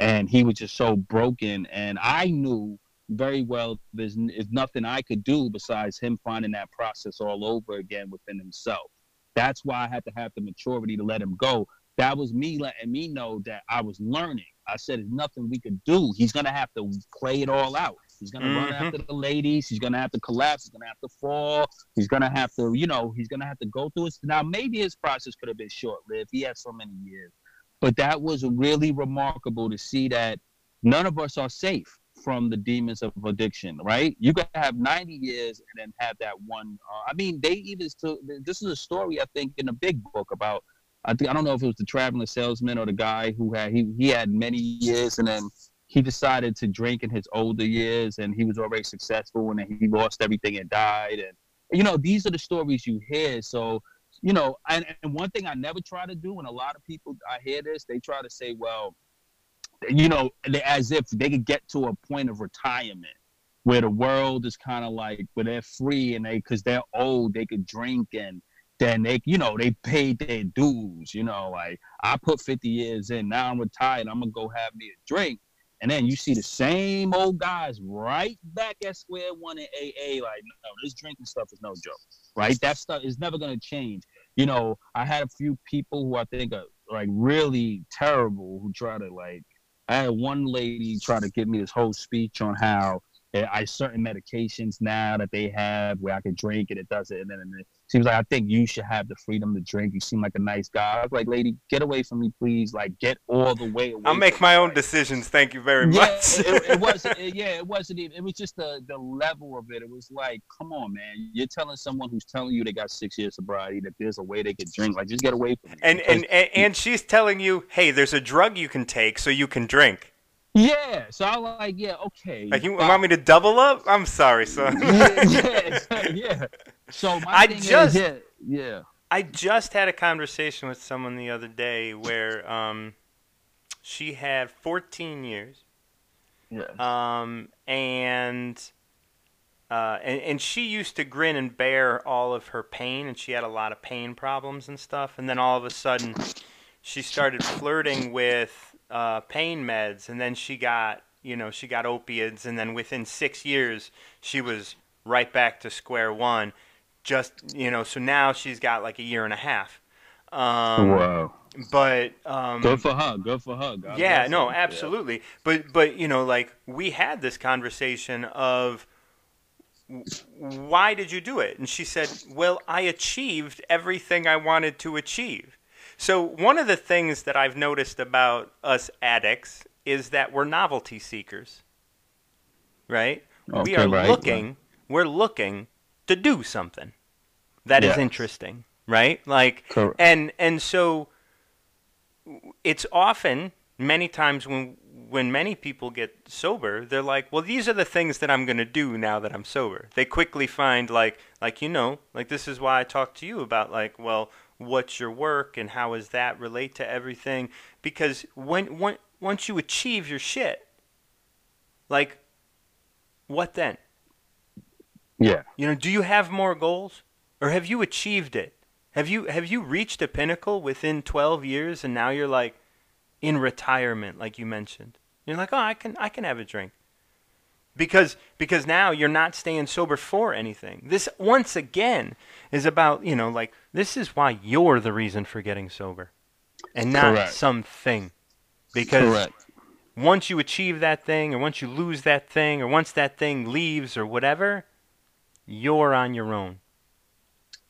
And he was just so broken. And I knew very well there's, there's nothing I could do besides him finding that process all over again within himself. That's why I had to have the maturity to let him go. That was me letting me know that I was learning. I said, there's nothing we could do. He's going to have to play it all out. He's gonna mm-hmm. run after the ladies. He's gonna have to collapse. He's gonna have to fall. He's gonna have to, you know, he's gonna have to go through it. Now, maybe his process could have been short lived. He had so many years, but that was really remarkable to see that none of us are safe from the demons of addiction. Right? You can have 90 years and then have that one. Uh, I mean, they even still. This is a story I think in a big book about. I think I don't know if it was the traveling salesman or the guy who had he he had many years and then he decided to drink in his older years and he was already successful and then he lost everything and died. And you know these are the stories you hear. So you know and, and one thing i never try to do and a lot of people i hear this they try to say well you know as if they could get to a point of retirement where the world is kind of like where they're free and they because they're old they could drink and then they you know they paid their dues you know like i put 50 years in now i'm retired i'm gonna go have me a drink and then you see the same old guys right back at square one in AA. Like, no, this drinking stuff is no joke, right? That stuff is never gonna change. You know, I had a few people who I think are like really terrible who try to like. I had one lady try to give me this whole speech on how I certain medications now that they have where I can drink and it does it, and then, and then she was like, I think you should have the freedom to drink. You seem like a nice guy. I was like, lady, get away from me, please. Like, get all the way away. I'll make my own decisions. Thank you very yeah, much. it, it, wasn't. It, yeah, it wasn't even. It was just the the level of it. It was like, come on, man. You're telling someone who's telling you they got six years sobriety that there's a way they can drink. Like, just get away from me. And and, and and she's telling you, hey, there's a drug you can take so you can drink. Yeah, so I was like, yeah, okay. Like you want me to double up? I'm sorry, son. yeah, yeah, yeah. So I just, is, yeah, yeah. I just had a conversation with someone the other day where um, she had 14 years. Yeah. Um, and, uh, and and she used to grin and bear all of her pain, and she had a lot of pain problems and stuff. And then all of a sudden, she started flirting with uh, pain meds, and then she got you know she got opiates, and then within six years she was right back to square one. Just you know, so now she's got like a year and a half. Um, wow. But um, good for her. Good for her. God yeah, no, her. absolutely. Yeah. But but you know, like we had this conversation of why did you do it? And she said, well, I achieved everything I wanted to achieve. So, one of the things that I've noticed about us addicts is that we're novelty seekers. Right? Okay, we are right, looking, right. we're looking to do something that is interesting, right? Like Correct. and and so it's often many times when when many people get sober, they're like, well, these are the things that I'm going to do now that I'm sober. They quickly find like like you know, like this is why I talked to you about like, well, what's your work and how does that relate to everything? Because when, when once you achieve your shit, like what then? Yeah. You know, do you have more goals or have you achieved it? Have you have you reached a pinnacle within 12 years and now you're like in retirement like you mentioned? You're like, "Oh, I can I can have a drink." Because because now you're not staying sober for anything. This once again is about, you know, like this is why you're the reason for getting sober and not Correct. something. Because Correct. once you achieve that thing or once you lose that thing or once that thing leaves or whatever, you're on your own.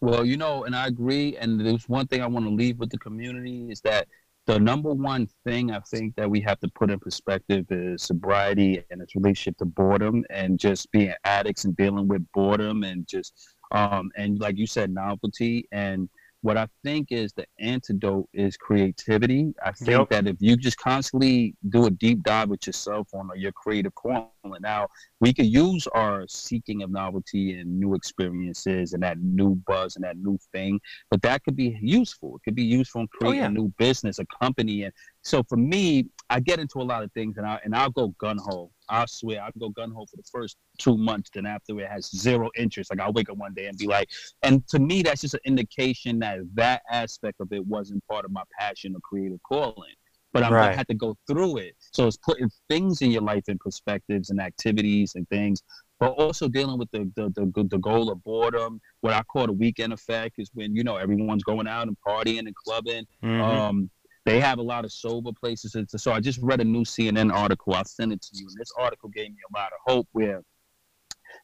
Well, you know, and I agree. And there's one thing I want to leave with the community is that the number one thing I think that we have to put in perspective is sobriety and its relationship to boredom and just being addicts and dealing with boredom and just um and like you said novelty and what I think is the antidote is creativity. I think yep. that if you just constantly do a deep dive with yourself on uh, your creative calling, now we could use our seeking of novelty and new experiences and that new buzz and that new thing, but that could be useful. It could be useful in oh, creating oh, yeah. a new business, a company, and so for me, I get into a lot of things and I and I'll go gun ho. I swear I'll go gun ho for the first two months. Then after it has zero interest. Like I'll wake up one day and be like, and to me that's just an indication that that aspect of it wasn't part of my passion or creative calling. But I'm right. I had to go through it. So it's putting things in your life in perspectives and activities and things, but also dealing with the the the, the goal of boredom. What I call the weekend effect is when you know everyone's going out and partying and clubbing. Mm-hmm. Um, they have a lot of sober places. So I just read a new CNN article. I'll send it to you. And this article gave me a lot of hope where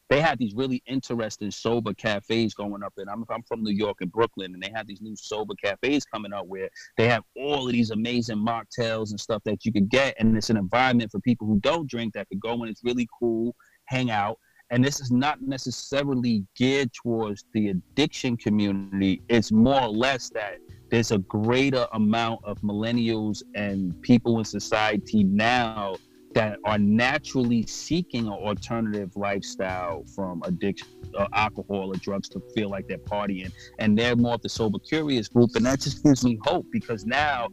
they had these really interesting sober cafes going up. And I'm, I'm from New York and Brooklyn, and they have these new sober cafes coming up where they have all of these amazing mocktails and stuff that you could get. And it's an environment for people who don't drink that could go in. It's really cool, hang out and this is not necessarily geared towards the addiction community. It's more or less that there's a greater amount of millennials and people in society now that are naturally seeking an alternative lifestyle from addiction or uh, alcohol or drugs to feel like they're partying. And they're more of the sober curious group. And that just gives me hope because now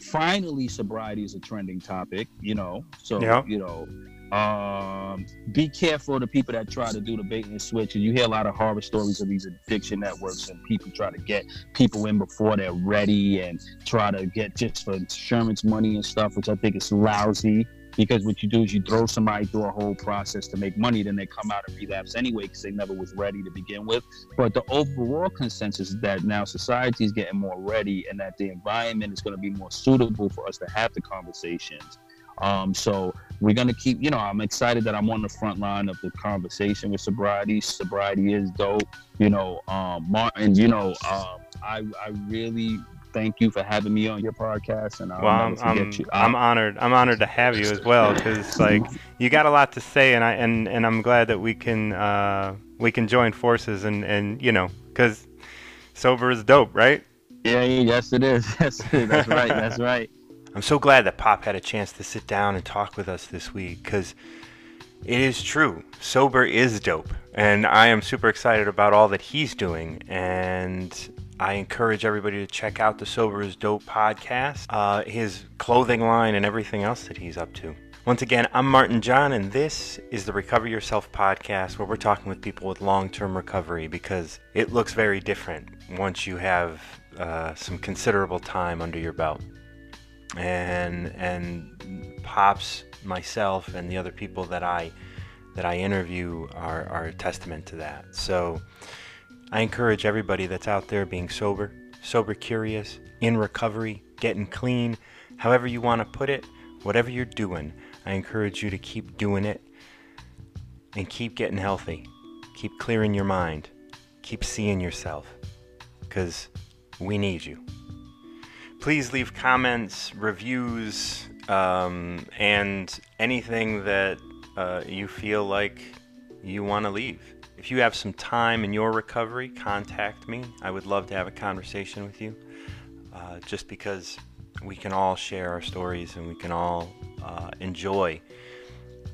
finally sobriety is a trending topic you know? So yeah. you know um, be careful of the people that try to do the bait and switch. And you hear a lot of horror stories of these addiction networks and people try to get people in before they're ready and try to get just for insurance money and stuff, which I think is lousy. Because what you do is you throw somebody through a whole process to make money, then they come out and relapse anyway because they never was ready to begin with. But the overall consensus is that now society is getting more ready and that the environment is going to be more suitable for us to have the conversations um, so we're gonna keep, you know, I'm excited that I'm on the front line of the conversation with sobriety. Sobriety is dope, you know. Um, Martin, you know, um, I I really thank you for having me on your podcast. And I'll well, I'm I'm, I'm, honored. I'm honored to have you as well because like you got a lot to say, and I and and I'm glad that we can uh, we can join forces and and you know because sober is dope, right? Yeah, yes it is. Yes, that's right. That's right. I'm so glad that Pop had a chance to sit down and talk with us this week because it is true. Sober is dope. And I am super excited about all that he's doing. And I encourage everybody to check out the Sober is Dope podcast, uh, his clothing line, and everything else that he's up to. Once again, I'm Martin John, and this is the Recover Yourself podcast where we're talking with people with long term recovery because it looks very different once you have uh, some considerable time under your belt and and pops myself and the other people that I that I interview are, are a testament to that. So I encourage everybody that's out there being sober, sober curious, in recovery, getting clean, however you want to put it, whatever you're doing, I encourage you to keep doing it and keep getting healthy. Keep clearing your mind. Keep seeing yourself because we need you please leave comments, reviews, um, and anything that uh, you feel like you want to leave. If you have some time in your recovery, contact me. I would love to have a conversation with you uh, just because we can all share our stories and we can all uh, enjoy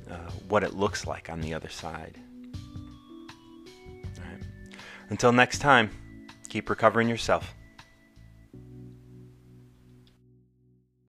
uh, what it looks like on the other side. Until next time, keep recovering yourself.